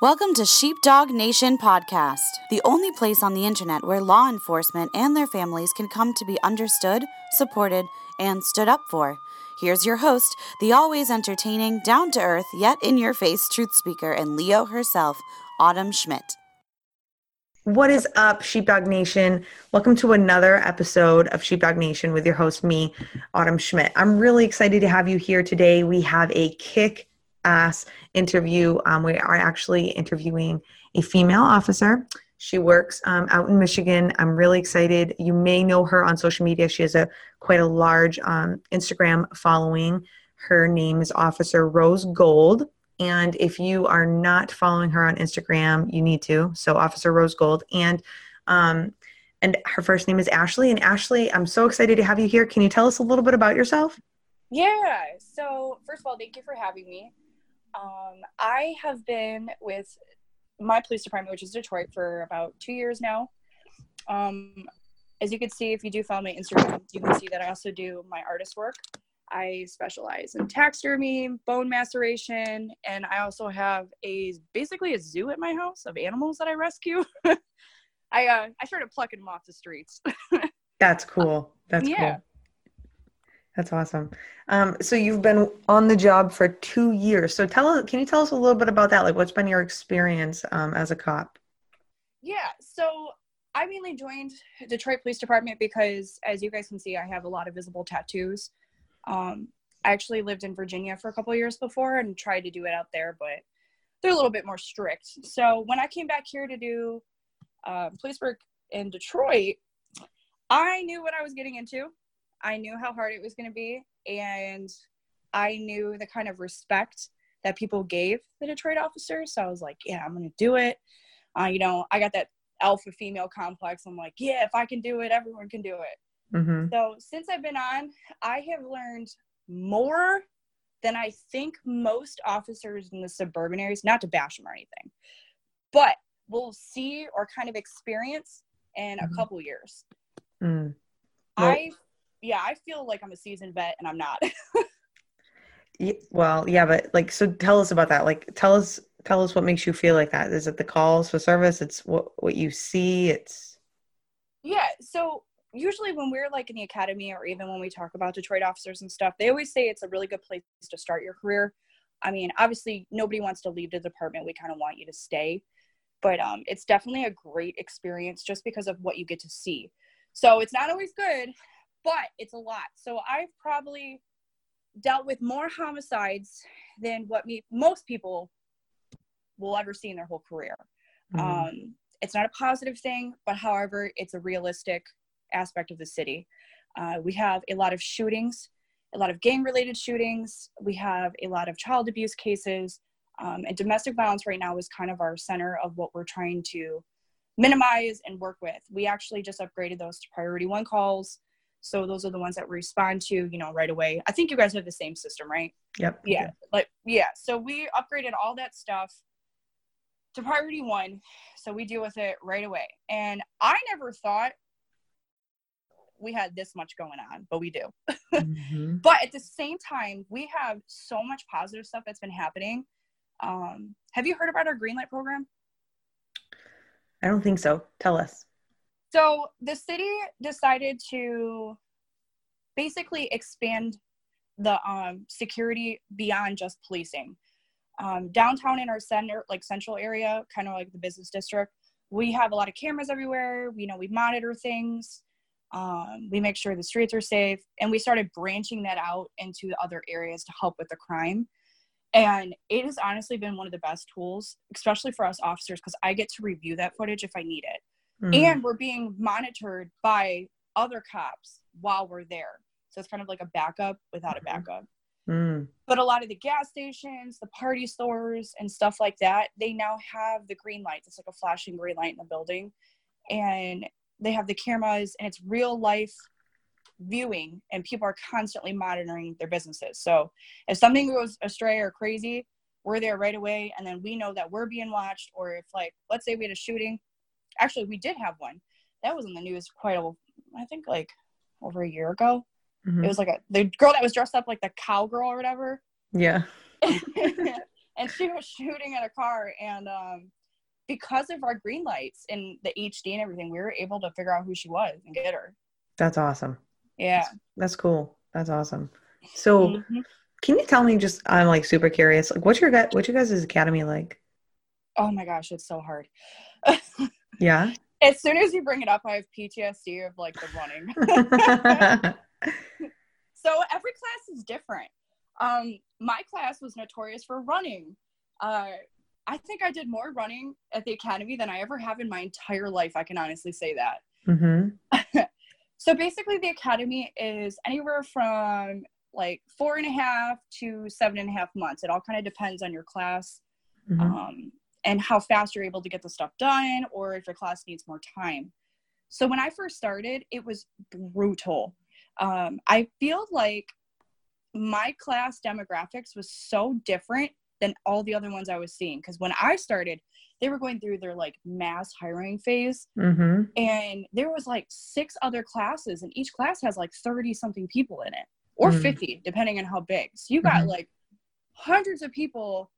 Welcome to Sheepdog Nation Podcast, the only place on the internet where law enforcement and their families can come to be understood, supported, and stood up for. Here's your host, the always entertaining, down to earth, yet in your face truth speaker, and Leo herself, Autumn Schmidt. What is up, Sheepdog Nation? Welcome to another episode of Sheepdog Nation with your host, me, Autumn Schmidt. I'm really excited to have you here today. We have a kick ass interview. Um, we are actually interviewing a female officer. She works um, out in Michigan. I'm really excited. You may know her on social media. She has a quite a large um, Instagram following. Her name is Officer Rose Gold. And if you are not following her on Instagram, you need to. So Officer Rose Gold and um, and her first name is Ashley. And Ashley, I'm so excited to have you here. Can you tell us a little bit about yourself? Yeah. So first of all, thank you for having me. Um, I have been with my police department, which is Detroit, for about two years now. Um, as you can see, if you do follow my Instagram, you can see that I also do my artist work. I specialize in taxidermy, bone maceration, and I also have a basically a zoo at my house of animals that I rescue. I uh, I started plucking them off the streets. That's cool. That's yeah. cool. That's awesome. Um, so you've been on the job for two years. So tell us, can you tell us a little bit about that? Like, what's been your experience um, as a cop? Yeah. So I mainly joined Detroit Police Department because, as you guys can see, I have a lot of visible tattoos. Um, I actually lived in Virginia for a couple years before and tried to do it out there, but they're a little bit more strict. So when I came back here to do uh, police work in Detroit, I knew what I was getting into. I knew how hard it was going to be, and I knew the kind of respect that people gave the Detroit officers. So I was like, yeah, I'm going to do it. Uh, you know, I got that alpha female complex. I'm like, yeah, if I can do it, everyone can do it. Mm-hmm. So since I've been on, I have learned more than I think most officers in the suburban areas, not to bash them or anything, but will see or kind of experience in mm-hmm. a couple years. Mm. I yeah, I feel like I'm a seasoned vet and I'm not. well, yeah, but like, so tell us about that. Like, tell us, tell us what makes you feel like that. Is it the calls for service? It's what what you see. It's yeah. So usually when we're like in the academy or even when we talk about Detroit officers and stuff, they always say it's a really good place to start your career. I mean, obviously nobody wants to leave the department. We kind of want you to stay, but um, it's definitely a great experience just because of what you get to see. So it's not always good, but it's a lot. So I've probably dealt with more homicides than what me most people will ever see in their whole career. Mm-hmm. Um, it's not a positive thing, but however, it's a realistic aspect of the city. Uh, we have a lot of shootings, a lot of gang related shootings. We have a lot of child abuse cases. Um, and domestic violence right now is kind of our center of what we're trying to minimize and work with. We actually just upgraded those to priority one calls. So those are the ones that we respond to, you know, right away. I think you guys have the same system, right? Yep. Yeah. yeah. Like yeah. So we upgraded all that stuff to priority one. So we deal with it right away. And I never thought we had this much going on, but we do. mm-hmm. But at the same time, we have so much positive stuff that's been happening. Um, have you heard about our green light program? I don't think so. Tell us. So the city decided to basically expand the um, security beyond just policing. Um, downtown in our center, like central area, kind of like the business district, we have a lot of cameras everywhere. We you know we monitor things. Um, we make sure the streets are safe, and we started branching that out into other areas to help with the crime. And it has honestly been one of the best tools, especially for us officers, because I get to review that footage if I need it mm. and we're being monitored by other cops while we're there. So it's kind of like a backup without a mm-hmm. backup. Mm. But a lot of the gas stations, the party stores, and stuff like that, they now have the green lights. It's like a flashing green light in the building. And they have the cameras, and it's real life viewing, and people are constantly monitoring their businesses. So if something goes astray or crazy, we're there right away. And then we know that we're being watched. Or if, like, let's say we had a shooting, actually we did have one that was in the news quite a i think like over a year ago mm-hmm. it was like a the girl that was dressed up like the cowgirl or whatever yeah and she was shooting at a car and um because of our green lights and the HD and everything, we were able to figure out who she was and get her. That's awesome. Yeah. That's cool. That's awesome. So, Mhm. can you tell me just I'm like super curious. Like what's your guy what's your guys' academy like? Oh my gosh, it's so hard. Yeah. as soon as you bring it up, I have PTSD of like the running. so every class is different. Um, my class was notorious for running. Uh, I think I did more running at the academy than I ever have in my entire life. I can honestly say that. hmm So basically, the academy is anywhere from like four and a half to seven and a half months. It all kind of depends on your class hmm um, and how fast you're able to get the stuff done or if your class needs more time. So when I first started, it was brutal. Um, I feel like my class demographics was so different than all the other ones I was seeing. Because when I started, they were going through their like mass hiring phase, hmm and there was like six other classes, and each class has like 30 something people in it, or Mhm. 50, depending on how big. So you got Mhm. like hundreds of people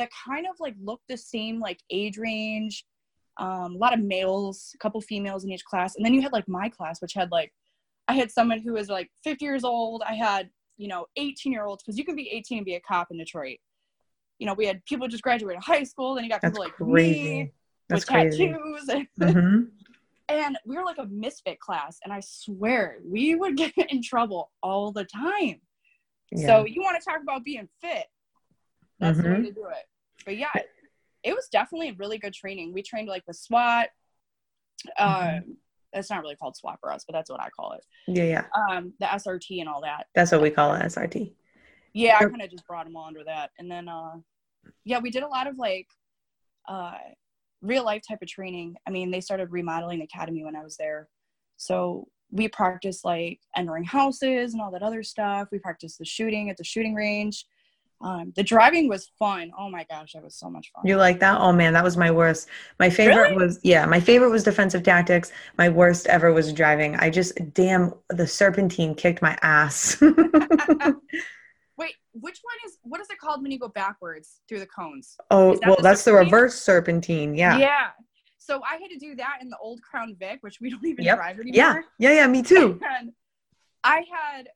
that kind of like looked the same like age range um, a lot of males a couple females in each class and then you had like my class which had like i had someone who was like 50 years old i had you know 18 year olds because you can be 18 and be a cop in detroit you know we had people just graduated high school then you got That's people like crazy. me That's with crazy. tattoos and, hmm and we were like a misfit class and i swear we would get in trouble all the time Yeah. so you want to talk about being fit? That's the way Mhm. to do it. But yeah, it was definitely really good training. We trained like with SWAT. Mhm. Um, It's not really called SWAT for us, but that's what I call it. yeah, yeah. Um, the SRT and all that. That's what we call it, SRT. Yeah, I kind of just brought them all under that. And then, uh, yeah, we did a lot of like uh, real life type of training. I mean, they started remodeling the academy when I was there. So we practiced like entering houses and all that other stuff. We practiced the shooting at the shooting range. Um, the driving was fun. Oh my gosh, that was so much fun. You like that? Oh man, that was my worst. My favorite Really? was yeah, my favorite was defensive tactics. My worst ever was driving. I just damn the serpentine kicked my ass. Wait, which one is what is it called when you go backwards through the cones? oh that well, the that's the reverse serpentine. Yeah. Yeah. So I had to do that in the old Crown Vic, which we don't even Yep. drive anymore. Yeah. Yeah. Yeah. Me too. and I had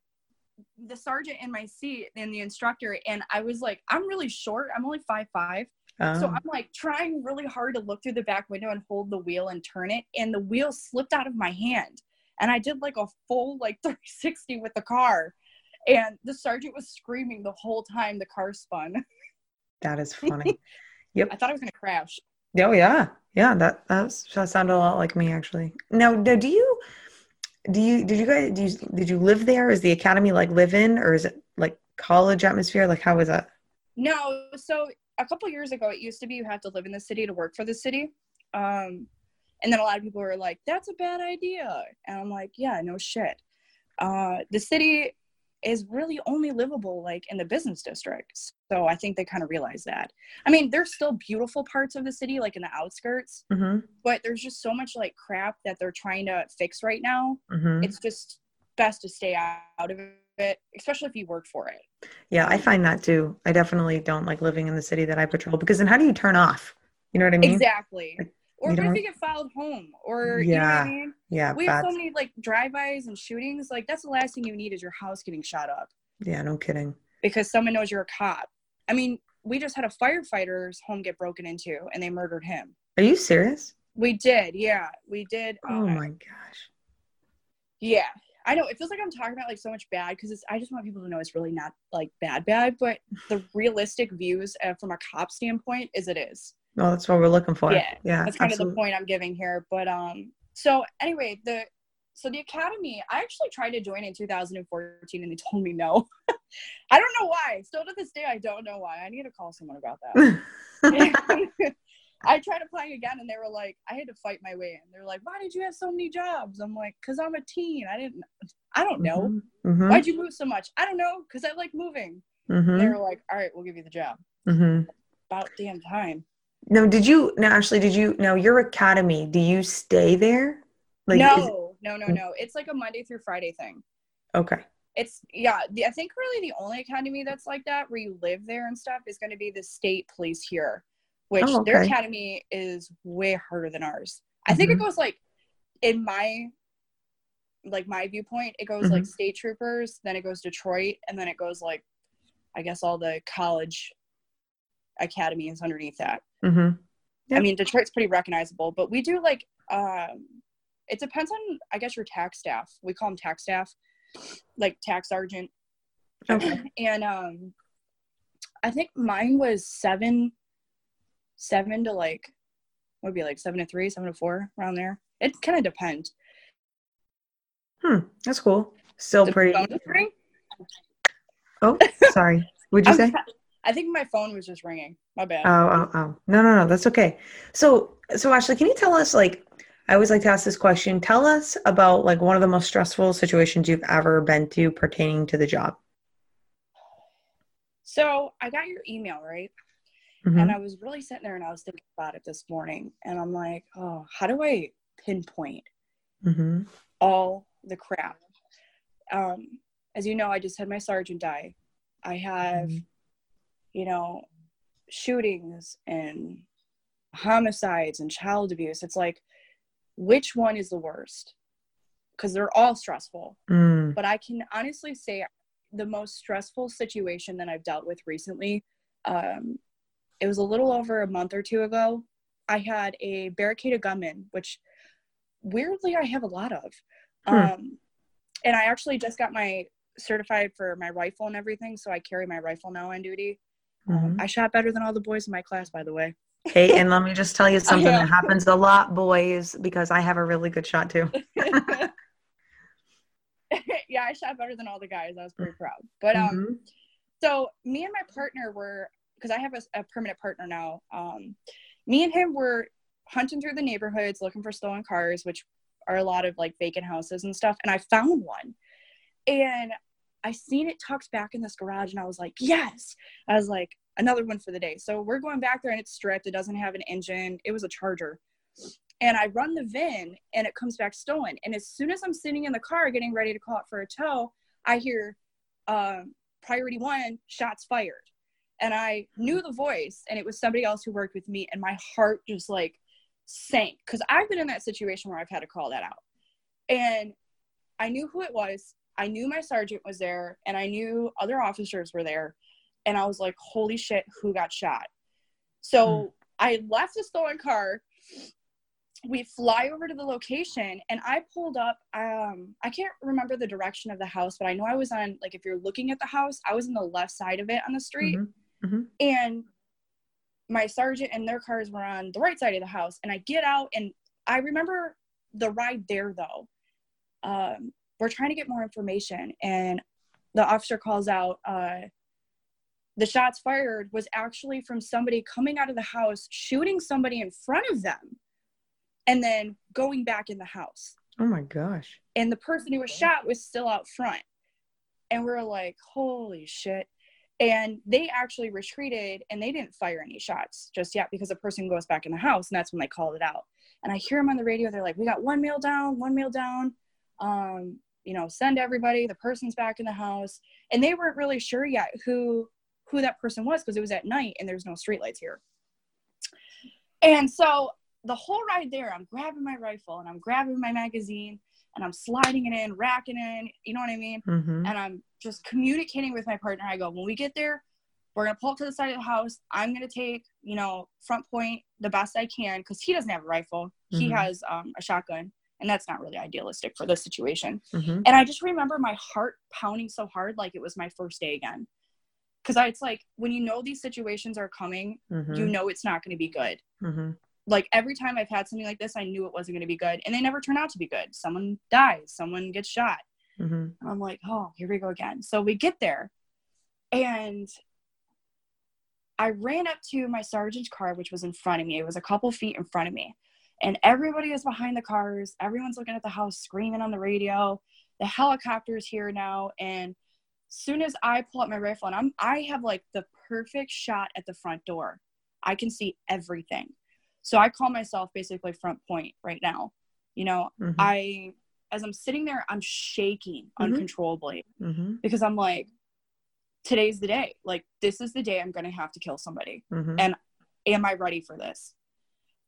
the sergeant in my seat and the instructor, and I was like, I'm really short. I'm only five five, so Um, I'm like trying really hard to look through the back window and hold the wheel and turn it, and the wheel slipped out of my hand, and I did like a full like 360 with the car, and the sergeant was screaming the whole time the car spun. that is funny. Yep. I thought I was gonna crash. oh yeah. Yeah. That that's that sounded a lot like me actually. Now, now do you do you did you guys do you, did you live there? Is the academy like live in or is it like college atmosphere? Like how was that? No, so a couple years ago, it used to be you have to live in the city to work for the city. Um, and then a lot of people were like, that's a bad idea. And I'm like, yeah, no shit. Uh, the city is really only livable like in the business districts. So I think they kind of realize that. I mean, there's still beautiful parts of the city, like in the outskirts, Mm-hmm. but there's just so much like crap that they're trying to fix right now. Mm-hmm. It's just best to stay out of it, especially if you work for it. Yeah, I find that too. I definitely don't like living in the city that I patrol because then how do you turn off? You know what I mean? Exactly. Like, Or what if you get followed home? Or you know what Yeah, I mean? Yeah, We have so many like drive-bys and shootings. Like that's the last thing you need is your house getting shot up yeah, no kidding. because someone knows you're a cop. I mean, we just had a firefighter's home get broken into and they murdered him. Are you serious? We did, yeah, we did. Oh uh, my gosh. Yeah, I know. It feels like I'm talking about like so much bad because I just want people to know it's really not like bad, bad. But the realistic views uh, from a cop standpoint is it is. Well, that's what we're looking for. Yeah, yeah. that's kind of the point I'm giving here. But um, so anyway, the so the academy, I actually tried to join in 2014, and they told me no. I don't know why. Still to this day, I don't know why. I need to call someone about that. I tried applying again, and they were like, I had to fight my way in. They're like, Why did you have so many jobs? I'm like, Cause I'm a teen. I didn't. I don't know. Mhm, Why'd you move so much? I don't know. Cause I like moving. mhm, They were like, All right, we'll give you the job. mhm. About damn time. Now, did you? Now, Ashley, did you? Now, your academy. Do you stay there? no, is- no, no, no. It's like a Monday through Friday thing. okay. it's yeah. The, I think really the only academy that's like that where you live there and stuff is going to be the state police here, which Oh, their academy is way harder than ours. I think it Mhm. goes like in my like my viewpoint, it goes like Mhm. state troopers, then it goes Detroit, and then it goes like I guess all the college academies underneath that. hmm I mean, Detroit's pretty recognizable, but we do like um it depends on I guess your tax staff. We call them tax staff, like tax sergeant. Okay. And um I think mine was seven seven to like would be like seven to three, seven to four, around there. It kind of depends. Hmm. That's cool. Still The pretty. phone was ringing? Oh, sorry. What'd you say? I think my phone was just ringing. My bad. Oh, oh, oh. No, no, no. That's okay. So, so Ashley, can you tell us, like, I always like to ask this question. Tell us about, like, one of the most stressful situations you've ever been to pertaining to the job. so I got your email, right? Mhm. And I was really sitting there and I was thinking about it this morning. And I'm like, oh, how do I pinpoint Mhm. all the crap? Um, as you know, I just had my sergeant die. I have, Mhm. You know, shootings and homicides and child abuse. It's like, which one is the worst? Because they're all stressful. Mm. But I can honestly say the most stressful situation that I've dealt with recently, um, it was a little over a month or two ago. I had a barricaded gunman, which weirdly I have a lot of. Hmm. Um, and I actually just got my certified for my rifle and everything, so I carry my rifle now on duty. Mhm. I shot better than all the boys in my class, by the way. Hey, and let me just tell you something that happens a lot, boys, because I have a really good shot too. yeah, I shot better than all the guys. I was pretty proud. But um, Mhm. so me and my partner were because I have a, a permanent partner now. Um, me and him were hunting through the neighborhoods looking for stolen cars, which are a lot of like vacant houses and stuff. And I found one, and I seen it tucked back in this garage, and I was like, yes. I was like, another one for the day. So we're going back there, and it's stripped. It doesn't have an engine. It was a Charger. And I run the VIN, and it comes back stolen. And as soon as I'm sitting in the car getting ready to call it for a tow, I hear um, priority one shots fired and i knew the voice and it was somebody else who worked with me and my heart just like sank because i've been in that situation where i've had to call that out and i knew who it was i knew my sergeant was there and i knew other officers were there and i was like holy shit who got shot? So i left the stolen car. We fly over to the location and i pulled up um i can't remember the direction of the house but i know i was on like if you're looking at the house i was on the left side of it on the street. Mhm. Mhm. and my sergeant and their cars were on the right side of the house and i get out and i remember the ride there though. Um we're trying to get more information and the officer calls out uh the shots fired was actually from somebody coming out of the house shooting somebody in front of them and then going back in the house. Oh my gosh. and the person who was shot was still out front. And we are like holy shit. And they actually retreated and they didn't fire any shots just yet because the person goes back in the house and that's when they called it out. And i hear them on the radio they're like we got one male down one male down. Um you know send everybody the person's back in the house and they weren't really sure yet who who that person was because it was at night and there's no streetlights here and so the whole ride there i'm grabbing my rifle and i'm grabbing my magazine and i'm sliding it in racking it in you know what i mean hmm and I'm just communicating with my partner. I go, when we get there, we're gonna pull up to the side of the house. I'm gonna take, you know, front point the best I can because he doesn't have a rifle. He Mhm. has um, a shotgun, and that's not really idealistic for this situation. hmm And I just remember my heart pounding so hard, like it was my first day again. Because it's like when you know these situations are coming, hmm you know it's not gonna be good. hmm Like every time I've had something like this, I knew it wasn't gonna be good, and they never turn out to be good. Someone dies, someone gets shot. hmm I'm like, oh, here we go again. So we get there, and I ran up to my sergeant's car, which was in front of me. It was a couple feet in front of me. And everybody is behind the cars. Everyone's looking at the house, screaming on the radio. The helicopter's here now. And soon as I pull up my rifle, and I'm I have like the perfect shot at the front door. I can see everything. So I call myself basically front point right now. You know, Mhm. I as I'm sitting there, I'm shaking Mhm. uncontrollably Mm-hmm. because I'm like, today's the day. Like, this is the day I'm going to have to kill somebody. Mm-hmm. And- Am I ready for this?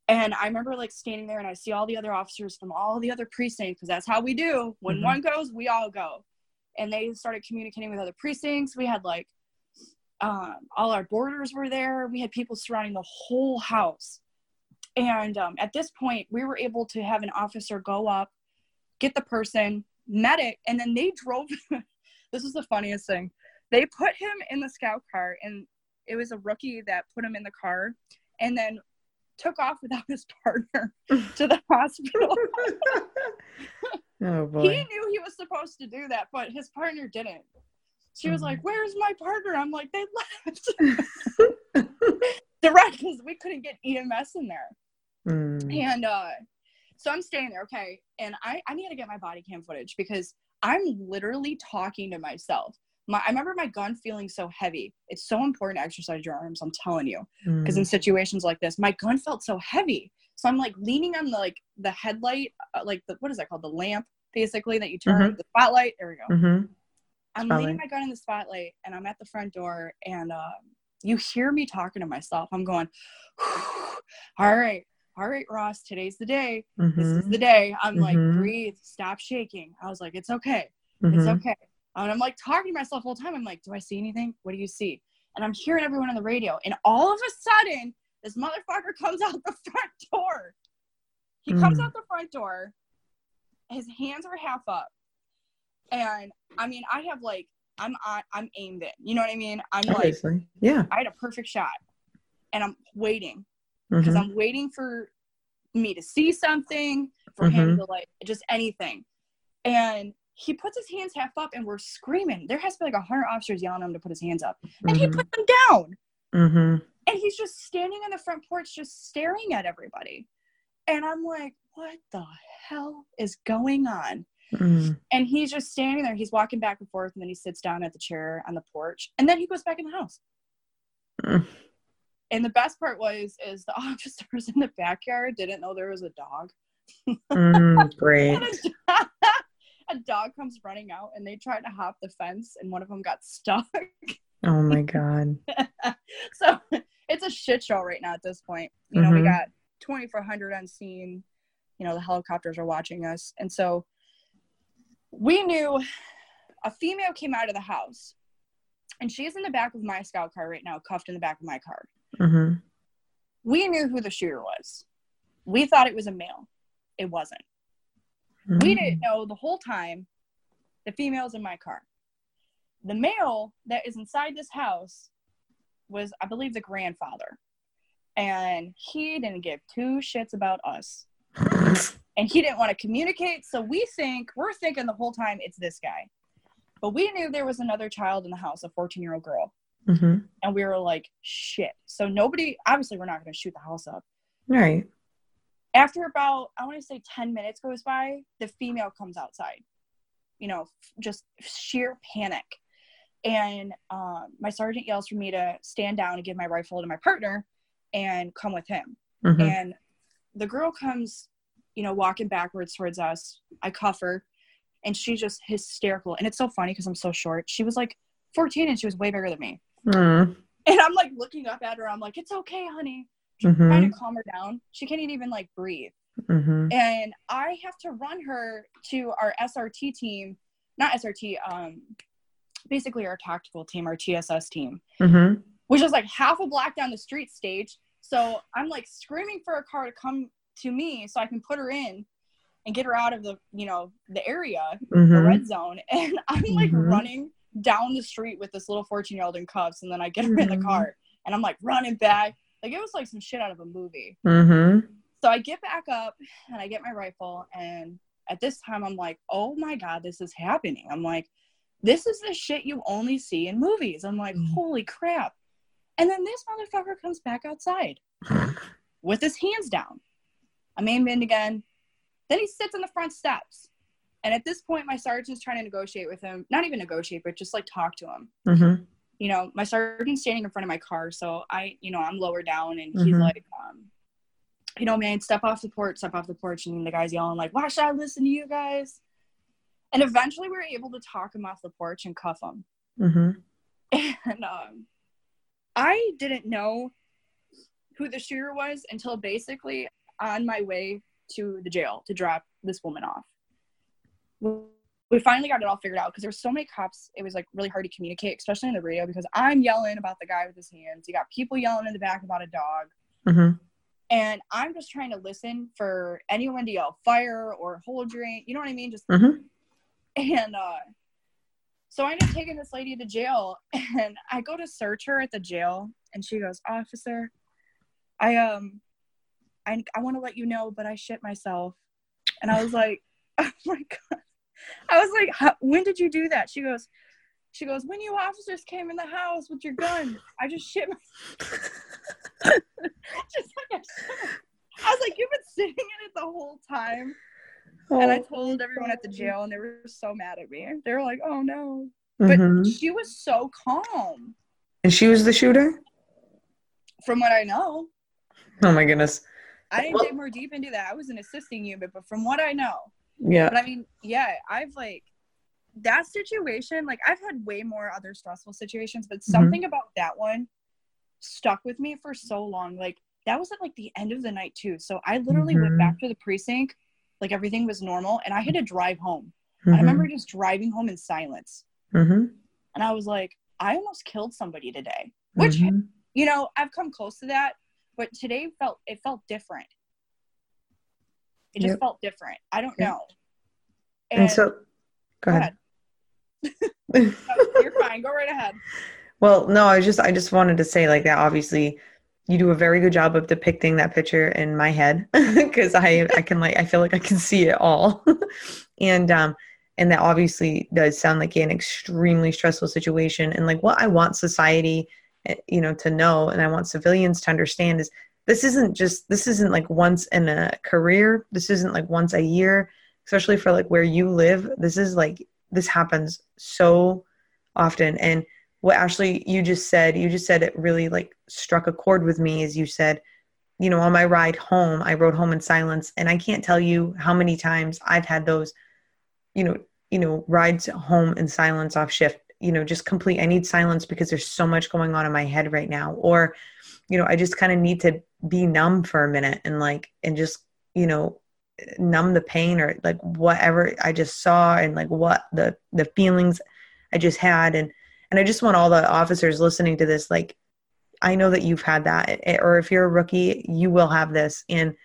And I remember like standing there and I see all the other officers from all the other precincts because that's how we do. When Mhm. one goes, we all go. And they started communicating with other precincts. We had like um, all our borders were there. We had people surrounding the whole house. And um, at this point, we were able to have an officer go up, get the person, medic, and then they drove. this was the funniest thing. They put him in the scout car, and it was a rookie that put him in the car and then took off without his partner to the hospital. oh boy. he knew he was supposed to do that, but his partner didn't. She was Mhm. like, "Where's my partner?" I'm like, "They left." the Direct because we couldn't get EMS in there, Mm. and uh, so I'm staying there. Okay, and I I need to get my body cam footage because I'm literally talking to myself. My, I remember my gun feeling so heavy. It's so important to exercise your arms. I'm telling you. because Mm. in situations like this my gun felt so heavy so i'm like leaning on the like the headlight uh, like the what is that called the lamp basically that you turn the spotlight there we go Mm-hmm. i'm Spotlight. leaning my gun in the spotlight and i'm at the front door and uh, you hear me talking to myself i'm going all right all right ross today's the day this is Mm-hmm. the day i'm like Mhm. breathe stop shaking i was like it's okay Mm-hmm. it's okay. And I'm like talking to myself all the time. I'm like, do I see anything? What do you see? And I'm hearing everyone on the radio. And all of a sudden, this motherfucker comes out the front door. He comes Mm. out the front door. His hands are half up. And I mean, I have like, I'm on, I'm aimed in. You know what I mean? I'm like, Yeah. I had a perfect shot. And I'm waiting because Mhm. I'm waiting for me to see something, for him to like just anything. And he puts his hands half up and we're screaming. There has to be like a hundred officers yelling at him to put his hands up. And he Mhm. put them down. Mhm. And he's just standing on the front porch just staring at everybody. And I'm like, what the hell is going on? Mhm. And he's just standing there. He's walking back and forth and then he sits down at the chair on the porch. And then he goes back in the house. Mm. And the best part was is the officers in the backyard didn't know there was a dog. Mm, great. A, dog, a dog comes running out and they tried to hop the fence and one of them got stuck. Oh my god. so it's a shit show right now at this point. You know, we Mhm. got 2400 on scene. You know, the helicopters are watching us. And so we knew a female came out of the house and she's in the back of my scout car right now, cuffed in the back of my car. Mhm. We knew who the shooter was. We thought it was a male. It wasn't. We didn't know the whole time the female's in my car. The male that is inside this house was, I believe, the grandfather. And he didn't give two shits about us. And he didn't want to communicate. So we think, we're thinking the whole time it's this guy. But we knew there was another child in the house, a 14 year old girl. Mhm. And we were like, shit. So nobody, obviously, we're not going to shoot the house up. Right. After about i want to say 10 minutes goes by the female comes outside. You know just sheer panic. And um, my sergeant yells for me to stand down and give my rifle to my partner and come with him. Mhm. and the girl comes you know walking backwards towards us. I cuff her and she's just hysterical. And it's so funny because i'm so short. She was like 14 and she was way bigger than me. Mm. and i'm like looking up at her. I'm like it's okay honey trying Mhm. to calm her down she can't even like breathe Mhm. and I have to run her to our SRT team, not SRT, um, basically our tactical team, our TSS team, Mhm. which is like half a block down the street stage. So I'm like screaming for a car to come to me so I can put her in and get her out of the, you know, the area, the Mhm. red zone. And I'm like Mhm. running down the street with this little 14 year old in cuffs. And then I get her in the Mhm. car and I'm like running back. Like it was like some shit out of a movie. Mhm. So I get back up and I get my rifle. And at this time, I'm like, oh my God, this is happening. I'm like, this is the shit you only see in movies. I'm like, Mhm. holy crap. And then this motherfucker comes back outside with his hands down. I'm aimed in again. Then he sits on the front steps. And at this point, my sergeant's trying to negotiate with him. Not even negotiate, but just like talk to him Mhm. You know, my sergeant's standing in front of my car, so I, you know, I'm lower down, and he's Mhm. like, um, you know, man, step off the porch, step off the porch, and the guy's yelling like, "Why should I listen to you guys?" And eventually we were able to talk him off the porch and cuff him. Mm-hmm. And um, I didn't know who the shooter was until basically on my way to the jail to drop this woman off. We finally got it all figured out because there were so many cops. It was like really hard to communicate, especially in the radio, because I'm yelling about the guy with his hands. You got people yelling in the back about a dog. Mm-hmm. And I'm just trying to listen for anyone to yell fire or hold your, you know what I mean? Just Mm-hmm. and uh, so I ended up taking this lady to jail, and I go to search her at the jail, and she goes, "Officer, I um, I I want to let you know, but I shit myself." And I was like, "Oh my god!" I was like, "When did you do that?" She goes, "She goes when you officers came in the house with your gun, I just shit myself." just like I, shit. I was like, "You've been sitting in it the whole time." and I Oh. told everyone at the jail, and they were so mad at me. They were like, "Oh no!" But Mhm. she was so calm, And she was the shooter? from what I know. Oh my goodness. I didn't Well- dig more deep into that. I was an assisting unit, but from what I know, Yeah. but I mean, yeah, I've like that situation. Like I've had way more other stressful situations, but something about that one stuck with me for so long. Like that was at like the end of the night too. So I literally Mhm. went back to the precinct, like everything was normal, and I had to drive home. Mm-hmm. I remember just driving home in silence. hmm and I was like, I almost killed somebody today. Which Mhm. you know, I've come close to that, but today felt it felt different. It just Yep. felt different. I don't know. And, so, go ahead. No, you're fine. Go right ahead. Well, no, I just I just wanted to say like that obviously you do a very good job of depicting that picture in my head because I I can like I feel like I can see it all. and um and that obviously does sound like an extremely stressful situation and like what I want society eh, you know to know and I want civilians to understand is this isn't just this isn't like once in a career. This isn't like once a year, especially for like where you live. This is like this happens so often and what Ashley you just said, you just said it really like struck a chord with me as you said, you know, on my ride home, I rode home in silence and I can't tell you how many times I've had those you know, you know, rides home in silence off shift, you know, just complete I need silence because there's so much going on in my head right now or you know, I just kind of need to be numb for a minute and like and just, you know, numb the pain or like whatever I just saw and like what the the feelings I just had. And and I just want all the officers listening to this like I know that you've had that eh, or if you're a rookie you will have this. And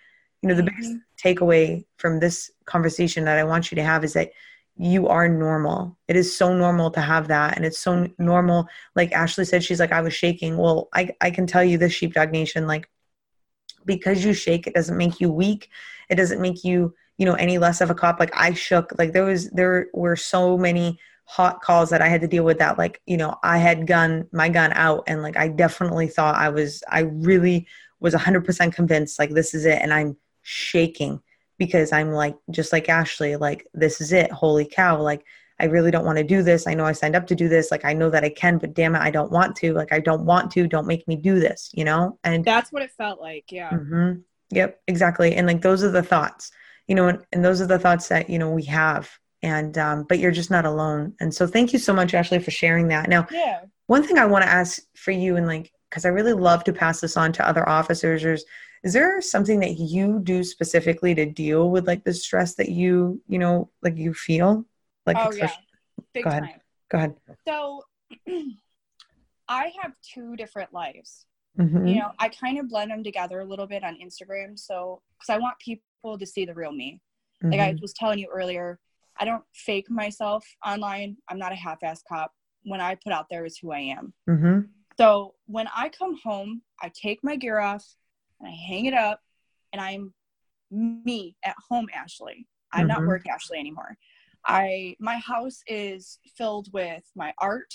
you know the biggest takeaway from this conversation that I want you to have is that you are normal. It is so normal to have that and it's so normal like Ashley said she's like I was shaking. Well, I I can tell you this sheepdog nation like because you shake it doesn't make you weak. It doesn't make you, you know, any less of a cop. Like I shook. Like there was there were so many hot calls that I had to deal with that like, you know, I had gun my gun out and like I definitely thought I was I really was 100% convinced like this is it and I'm shaking because I'm like just like Ashley like this is it. Holy cow. Like I really don't want to do this. I know I signed up to do this. Like I know that I can, but damn it, I don't want to. Like I don't want to. Don't make me do this, you know? And That's what it felt like. Yeah. hmm Yep, exactly. And like those are the thoughts, you know, and, and those are the thoughts that, you know, we have. And um, but you're just not alone. And so thank you so much, Ashley, for sharing that. Now, Yeah. one thing I want to ask for you and like because I really love to pass this on to other officers is is there something that you do specifically to deal with like the stress that you, you know, like you feel? Like Oh yeah. Big Go ahead. time. go ahead. So I have two different lives. Mhm. You know, I kind of blend them together a little bit on Instagram. So, because I want people to see the real me. Like I Mhm. was telling you earlier, I don't fake myself online. I'm not a half-ass cop. When I put out there is who I am. Mhm. So when I come home, I take my gear off and I hang it up, and I'm me at home, Ashley. I'm not Mhm. work Ashley anymore. I my house is filled with my art.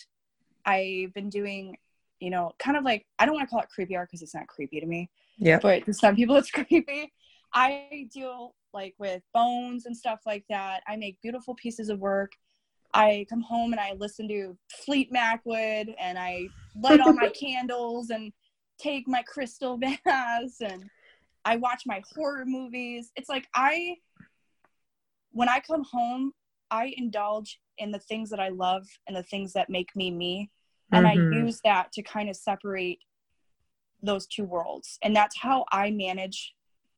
I've been doing, you know, kind of like I don't want to call it creepy art because it's not creepy to me, Yeah. but to some people it's creepy. I deal like with bones and stuff like that. I make beautiful pieces of work. I come home and I listen to Fleet Macwood and I light all my candles and take my crystal baths and I watch my horror movies. It's like I when I come home, I indulge in the things that I love and the things that make me me. And Mhm. I use that to kind of separate those two worlds. And that's how I manage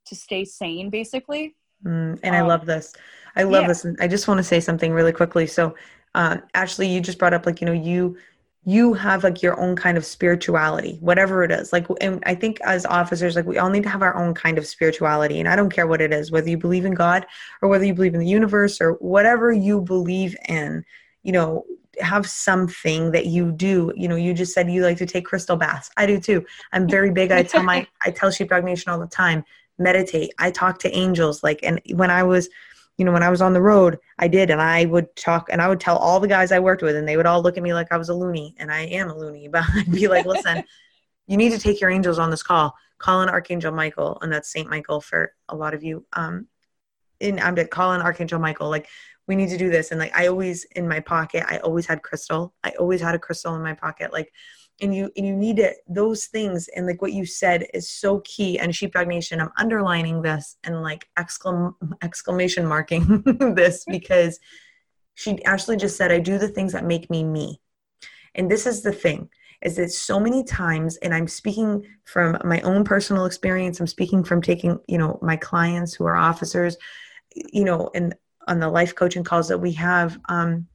to stay sane, basically. Mm, and I Um, love this. I love yeah. this. And I just want to say something really quickly. So, uh, Ashley, you just brought up like, you know, you you have like your own kind of spirituality, whatever it is. Like, and I think as officers, like we all need to have our own kind of spirituality. And I don't care what it is, whether you believe in God or whether you believe in the universe or whatever you believe in, you know, have something that you do. You know, you just said you like to take crystal baths. I do too. I'm very big. I tell my, I tell Sheepdog Nation all the time, meditate. I talk to angels. Like, and when I was, you know, when I was on the road, I did, and I would talk, and I would tell all the guys I worked with, and they would all look at me like I was a loony, and I am a loony. But I'd be like, listen, you need to take your angels on this call. Call in Archangel Michael, and that's Saint Michael for a lot of you. Um, and I'm to call in Archangel Michael. Like, we need to do this. And like, I always in my pocket, I always had crystal. I always had a crystal in my pocket. Like, and you and you need it those things and like what you said is so key and sheepdog nation i'm underlining this and like exclam- exclamation marking this because she actually just said i do the things that make me me. And this is the thing is that so many times and i'm speaking from my own personal experience i'm speaking from taking you know my clients who are officers you know and on the life coaching calls that we have um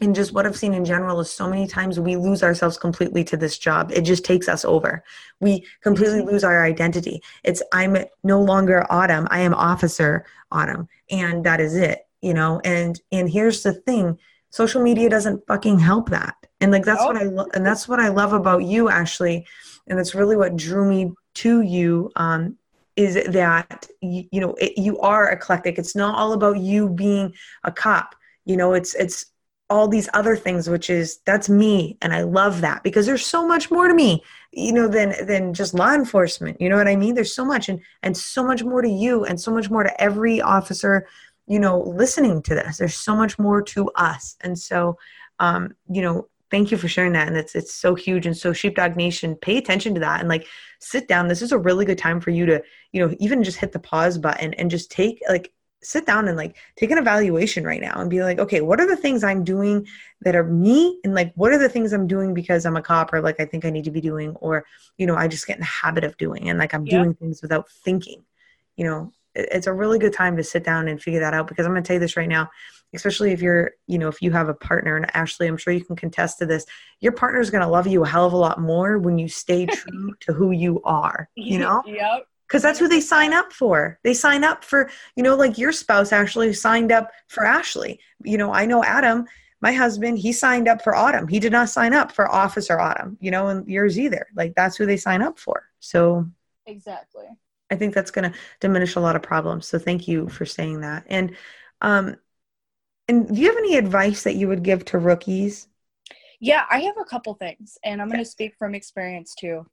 and just what I've seen in general is so many times we lose ourselves completely to this job. It just takes us over. We completely lose our identity. It's I'm no longer Autumn. I am Officer Autumn, and that is it. You know. And and here's the thing: social media doesn't fucking help that. And like that's what I lo- and that's what I love about you, Ashley. And that's really what drew me to you. Um, is that you, you know it, you are eclectic. It's not all about you being a cop. You know, it's it's all these other things which is that's me and i love that because there's so much more to me you know than than just law enforcement you know what i mean? There's so much and and so much more to you and so much more to every officer you know listening to this. There's so much more to us and so um you know thank you for sharing that and it's it's so huge and so sheepdog nation pay attention to that and like sit down. This is a really good time for you to you know even just hit the pause button and just take like sit down and like take an evaluation right now and be like okay what are the things i'm doing that are me and like what are the things i'm doing because i'm a cop or like i think i need to be doing or you know i just get in the habit of doing and like i'm Yeah. doing things without thinking you know it's a really good time to sit down and figure that out because i'm going to tell you this right now especially if you're you know if you have a partner and ashley i'm sure you can contest to this your partner is going to love you a hell of a lot more when you stay true to who you are you know yep. Because that's who they sign up for. They sign up for, you know, like your spouse actually signed up for Ashley. You know, I know Adam, my husband, he signed up for Autumn. He did not sign up for Officer Autumn, you know, and yours either. Like that's who they sign up for. So Exactly. I think that's going to diminish a lot of problems. So thank you for saying that. And, um, and do you have any advice that you would give to rookies? Yeah, I have a couple things, and I'm going to speak from experience too.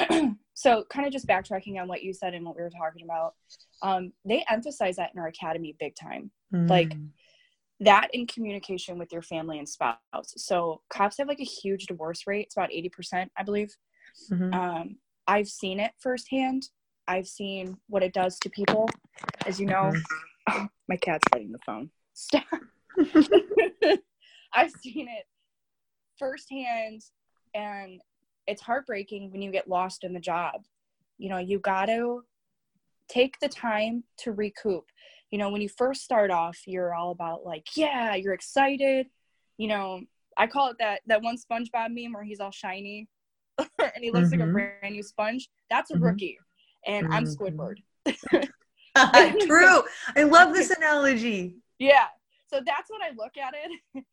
so, kind of just backtracking on what you said and what we were talking about, um, they emphasize that in our academy big time. Like, Mm, That in communication with your family and spouse. So, cops have like a huge divorce rate. It's about 80%, I believe. mhm. Um, I've seen it firsthand. I've seen what it does to people. As you know, my cat's biting the phone. Stop. I've seen it firsthand, and it's heartbreaking when you get lost in the job. You know, you got to take the time to recoup. You know, when you first start off, you're all about like, yeah, you're excited. You know, I call it that that one SpongeBob meme where he's all shiny and he looks like a Mhm. brand new sponge. That's a Mhm. rookie, and I'm Mhm. Squidward. True. I love this analogy. Yeah. So that's what I look at it.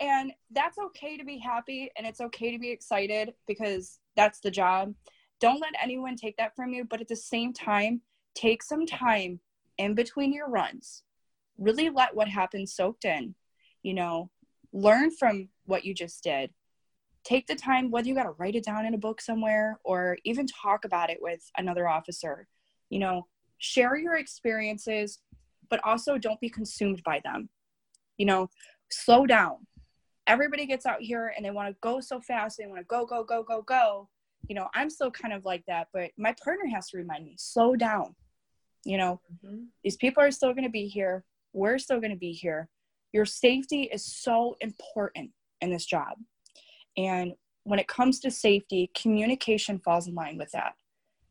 And that's okay to be happy and it's okay to be excited because that's the job. Don't let anyone take that from you, but at the same time, take some time in between your runs. Really let what happened soaked in. You know, learn from what you just did. Take the time, whether you got to write it down in a book somewhere or even talk about it with another officer. You know, share your experiences, but also don't be consumed by them. You know, slow down. Everybody gets out here and they want to go so fast. They want to go, go, go, go, go. You know, I'm still kind of like that, but my partner has to remind me, slow down. You know, mm-hmm. these people are still going to be here. We're still going to be here. your safety is so important in this job. And when it comes to safety, communication falls in line with that.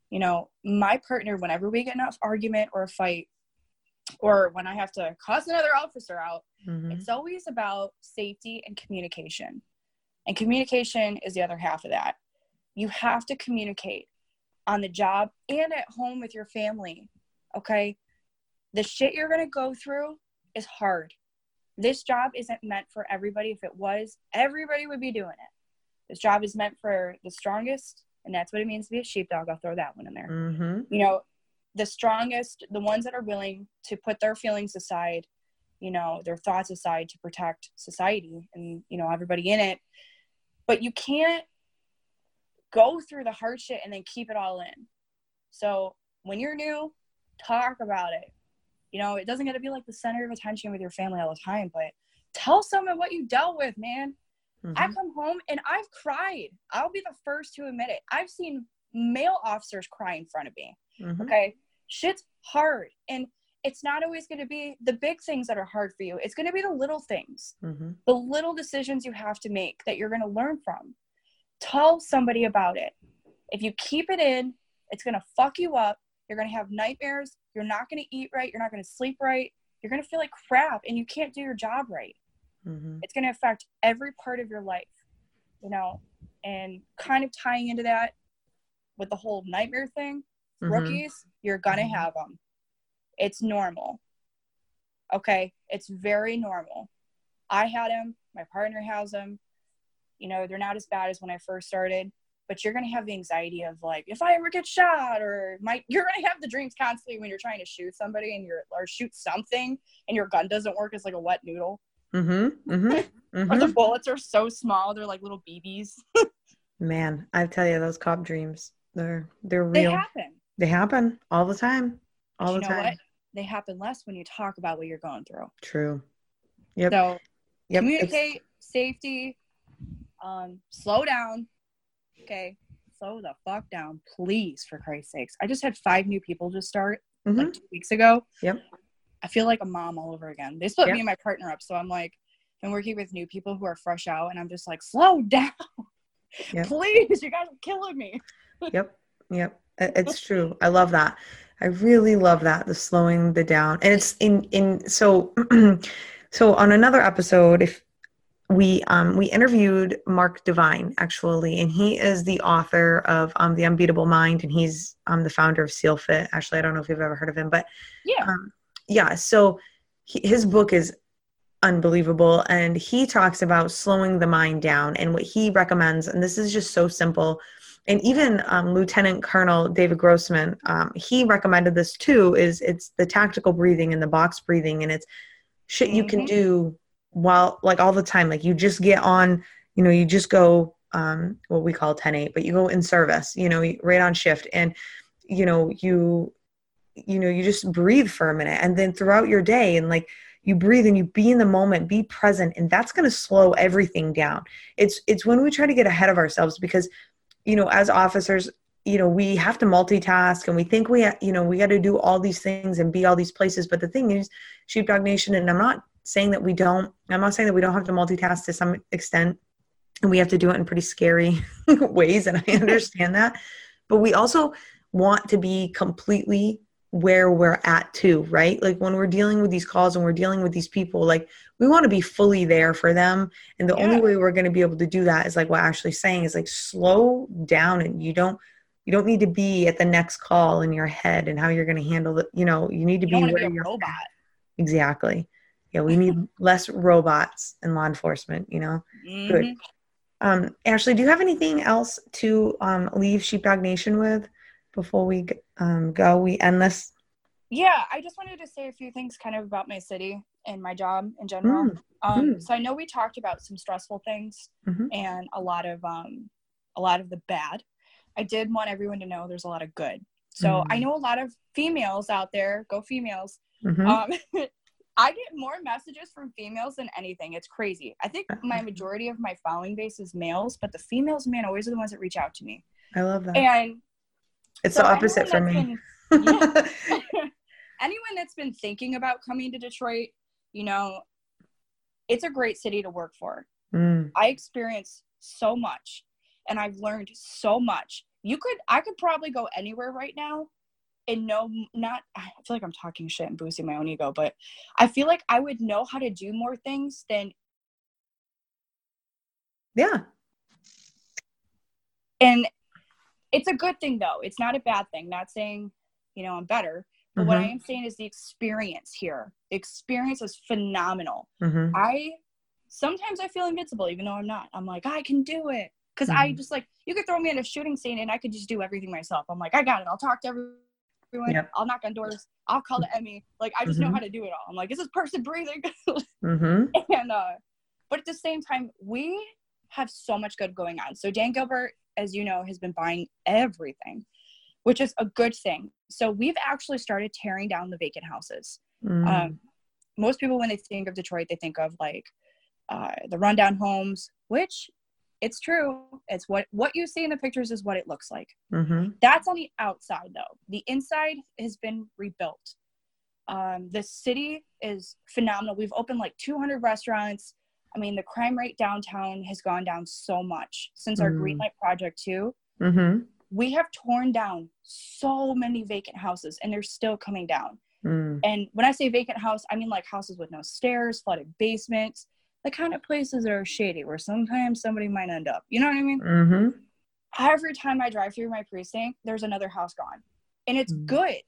You know, my partner, whenever we get in an argument or a fight, or when I have to cuss another officer out, mm-hmm. it's always about safety and communication. And communication is the other half of that. You have to communicate on the job and at home with your family. Okay. The shit you're going to go through is hard. This job isn't meant for everybody. If it was, everybody would be doing it. This job is meant for the strongest, and that's what it means to be a sheepdog. I'll throw that one in there. Mm-hmm. You know, the strongest, the ones that are willing to put their feelings aside, you know, their thoughts aside to protect society and, you know, everybody in it. But you can't go through the hard shit and then keep it all in. So when you're new, talk about it. You know, it doesn't got to be like the center of attention with your family all the time, but tell someone what you dealt with, man. Mm-hmm. I come home and I've cried. I'll be the first to admit it. I've seen male officers cry in front of me. Mm-hmm. Okay shit's hard and it's not always going to be the big things that are hard for you. It's going to be the little things mm-hmm. the little decisions you have to make that you're going to learn from. Tell somebody about it. If you keep it in it's going to fuck you up. You're going to have nightmares. You're not going to eat right. You're not going to sleep right. You're going to feel like crap and you can't do your job right. Mm-hmm. it's going to affect every part of your life you know and kind of tying into that with the whole nightmare thing mm-hmm. rookies, you're gonna mm-hmm. have them. It's normal. Okay, it's very normal. I had them. My partner has them. You know, they're not as bad as when I first started, but you're gonna have the anxiety of like, if I ever get shot, or my, you're gonna have the dreams constantly when you're trying to shoot somebody and you're or shoot something and your gun doesn't work. It's like a wet noodle. Mm-hmm. Mm-hmm. mm-hmm. or the bullets are so small, they're like little BBs. Man, I tell you, those cop dreams, they're they're real. They happen. They happen all the time. All the time. What? They happen less when you talk about what you're going through. True. Yep. So yep. communicate, it's... safety, um, slow down. Okay. Slow the fuck down, please, for Christ's sakes. I just had five new people just start mm-hmm. like two weeks ago. Yep. I feel like a mom all over again. They split yep. me and my partner up. So I'm like, I'm working with new people who are fresh out and I'm just like, slow down. Yep. Please, you guys are killing me. yep. Yep. It's true. I love that. I really love that the slowing the down. And it's in in so so on another episode if we um we interviewed Mark Divine actually and he is the author of um The Unbeatable Mind and he's um the founder of SEAL Fit. Actually, I don't know if you've ever heard of him, but yeah. Um, yeah, so he, his book is unbelievable and he talks about slowing the mind down and what he recommends and this is just so simple and even um, Lieutenant Colonel David Grossman, um, he recommended this too. Is it's the tactical breathing and the box breathing, and it's shit you can mm-hmm. do while like all the time. Like you just get on, you know, you just go um, what we call 10-8, but you go in service, you know, right on shift, and you know you you know you just breathe for a minute, and then throughout your day, and like you breathe and you be in the moment be present and that's going to slow everything down it's it's when we try to get ahead of ourselves because you know, as officers, you know, we have to multitask and we think we, you know, we got to do all these things and be all these places. But the thing is, Sheepdog Nation, and I'm not saying that we don't, I'm not saying that we don't have to multitask to some extent and we have to do it in pretty scary ways. And I understand that. But we also want to be completely where we're at too, right? Like when we're dealing with these calls and we're dealing with these people, like we want to be fully there for them. And the yeah. only way we're going to be able to do that is like what Ashley's saying is like slow down and you don't you don't need to be at the next call in your head and how you're going to handle it. You know, you need to you be where you're robot. At. Exactly. Yeah, we need less robots in law enforcement, you know. Mm-hmm. Good. Um, Ashley, do you have anything else to um, leave Sheepdog Nation with? before we um, go, we end this? Yeah, I just wanted to say a few things kind of about my city and my job in general. Mm. Um, mm. So I know we talked about some stressful things mm-hmm. and a lot of um, a lot of the bad. I did want everyone to know there's a lot of good. So mm. I know a lot of females out there. Go females. Mm-hmm. Um, I get more messages from females than anything. It's crazy. I think my majority of my following base is males, but the females, man, always are the ones that reach out to me. I love that. And it's so the opposite for me. Yeah. Been thinking about coming to Detroit, you know, it's a great city to work for. Mm. I experienced so much and I've learned so much. You could, I could probably go anywhere right now and know not, I feel like I'm talking shit and boosting my own ego, but I feel like I would know how to do more things than, Yeah. and it's a good thing though. It's not a bad thing. Not saying, you know, I'm better, but what I am saying is the experience here. The experience is phenomenal. Mhm. I sometimes I feel invincible, even though I'm not. I'm like, I can do it. Cause I Mhm. just like you could throw me in a shooting scene and I could just do everything myself. I'm like, I got it. I'll talk to everyone. Yep. I'll knock on doors. I'll call the ME. Like I just know Mhm. how to do it all. I'm like, is this person breathing? Mhm. and uh but at the same time, we have so much good going on. So Dan Gilbert, as you know, has been buying everything, which is a good thing. So we've actually started tearing down the vacant houses Mm. um, most people when they think of detroit they think of like uh, the rundown homes which it's true it's what what you see in the pictures is what it looks like Mhm. that's on the outside though the inside has been rebuilt um, the city is phenomenal we've opened like 200 restaurants i mean the crime rate downtown has gone down so much since our Mm. green light project too Mhm. We have torn down so many vacant houses and they're still coming down Mm. and when I say vacant house, I mean like houses with no stairs, flooded basements, the kind of places that are shady where sometimes somebody might end up. You know what I mean? Mhm. Every time I drive through my precinct, there's another house gone. And it's Mm. good.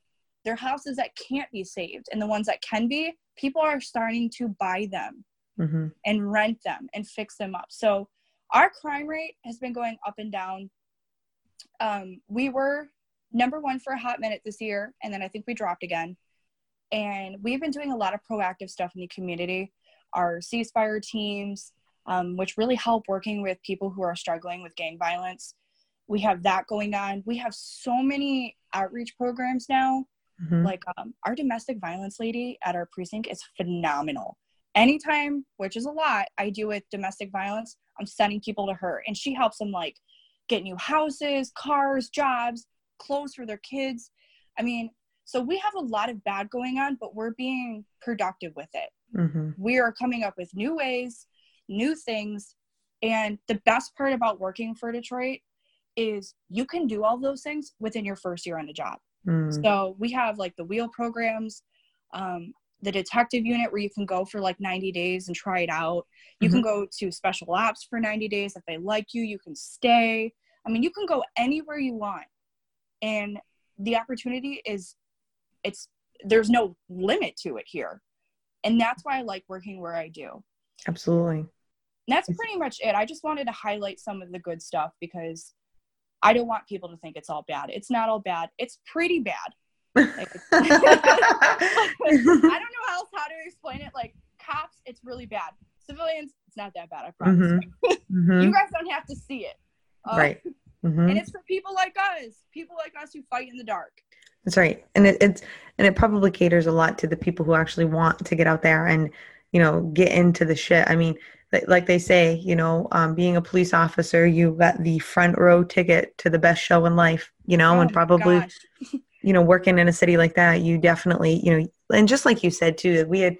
They're houses that can't be saved. And the ones that can be, people are starting to buy them Mhm. and rent them and fix them up. So our crime rate has been going up and down. Um, we were number one for a hot minute this year, and then I think we dropped again. And we've been doing a lot of proactive stuff in the community. Our ceasefire teams, um, which really help working with people who are struggling with gang violence. We have that going on. We have so many outreach programs now Mhm. like um, our domestic violence lady at our precinct is phenomenal anytime which is a lot i do with domestic violence i'm sending people to her and she helps them like get new houses cars jobs clothes for their kids i mean so we have a lot of bad going on but we're being productive with it Mhm. we are coming up with new ways new things and the best part about working for detroit is you can do all those things within your first year on the job Mm. so we have like the wheel programs, um, the detective unit where you can go for like 90 days and try it out. You can mm-hmm. go to special ops for 90 days. If they like you, you can stay. I mean, you can go anywhere you want. And the opportunity is, it's, there's no limit to it here. And that's why I like working where I do. Absolutely. And that's pretty much it. I just wanted to highlight some of the good stuff because I don't want people to think it's all bad. It's not all bad. It's pretty bad. Like, I don't know how else how to explain it. Like cops, it's really bad. Civilians, it's not that bad. I promise. Mhm. Mhm. You guys don't have to see it. Uh, Right. Mhm. And it's for people like us, people like us who fight in the dark. That's right, and it, it's and it probably caters a lot to the people who actually want to get out there and you know get into the shit. I mean, like, like they say, you know, um, being a police officer, you got the front row ticket to the best show in life. You know, Oh and probably. you know working in a city like that, you definitely you know, and just like you said too, we had,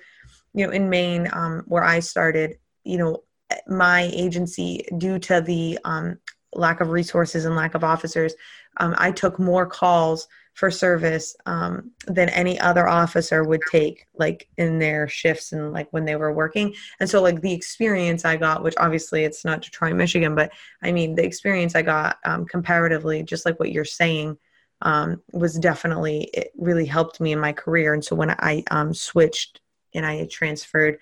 you know, in Maine, um, where I started, you know, my agency due to the um, lack of resources and lack of officers, um, I took more calls for service um, than any other officer would take like in their shifts and like when they were working. And so like the experience i got which obviously it's not detroit michigan but i mean the experience i got um, comparatively just like what you're saying um, was definitely it really helped me in my career and so when i um, switched and i transferred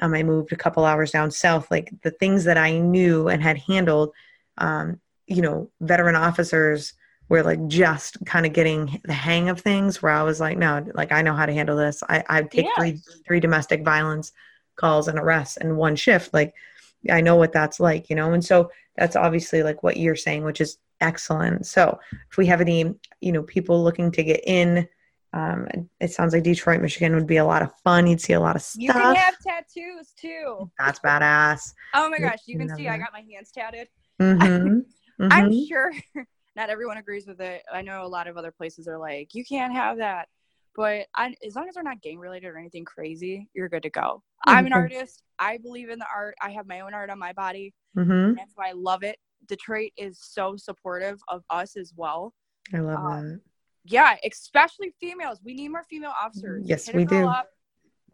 um, i moved a couple hours down south like the things that i knew and had handled um, you know veteran officers were like just kind of getting the hang of things where I was like, no, like I know how to handle this. I, I take three three domestic violence calls and arrests in one shift. Like I know what that's like, you know? And so that's obviously like what you're saying, which is excellent. So if we have any, you know, people looking to get in, um, it sounds like Detroit, Michigan would be a lot of fun. You'd see a lot of stuff. You can have tattoos too. That's badass. Oh my gosh, you can see I got my hands tatted. hmm I'm hmm sure not everyone agrees with it. I know a lot of other places are like, you can't have that. but I, as long as they're not gang related or anything crazy, you're good to go. I'm an Mhm. artist. I believe in the art. I have my own art on my body. Mm-hmm. That's why I love it. Detroit is so supportive of us as well. I love Um, that. Yeah, especially females. We need more female officers. Yes, Hit we do. Up,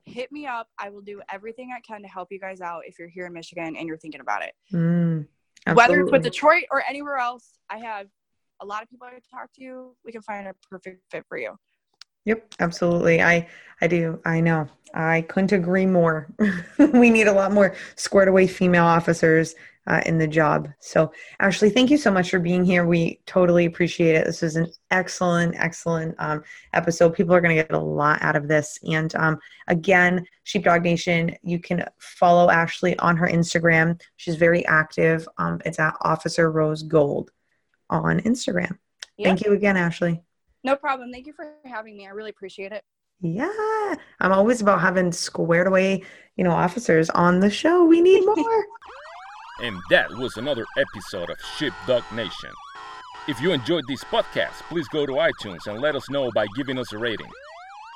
hit me up. I will do everything I can to help you guys out if you're here in Michigan and you're thinking about it. Mm, Whether it's with. Detroit or anywhere else, I have a lot of people I talk to. We can find a perfect fit for you. Yep, absolutely. I I do. I know. I couldn't agree more. we need a lot more squared away female officers uh, in the job. So, Ashley, thank you so much for being here. We totally appreciate it. This was an excellent, excellent um, episode. People are going to get a lot out of this. And um, again, Sheepdog Nation, you can follow Ashley on her Instagram. She's very active. Um, it's at Officer Rose Gold on Instagram. Yeah. Thank you again, Ashley. No problem. Thank you for having me. I really appreciate it. Yeah, I'm always about having squared away, you know, officers on the show. We need more. And that was another episode of Sheepdog Nation. If you enjoyed this podcast, please go to iTunes and let us know by giving us a rating.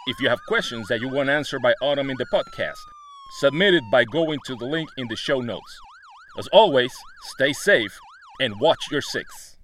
If you have questions that you want answered by Autumn in the podcast, submit it by going to the link in the show notes. As always, stay safe and watch your six.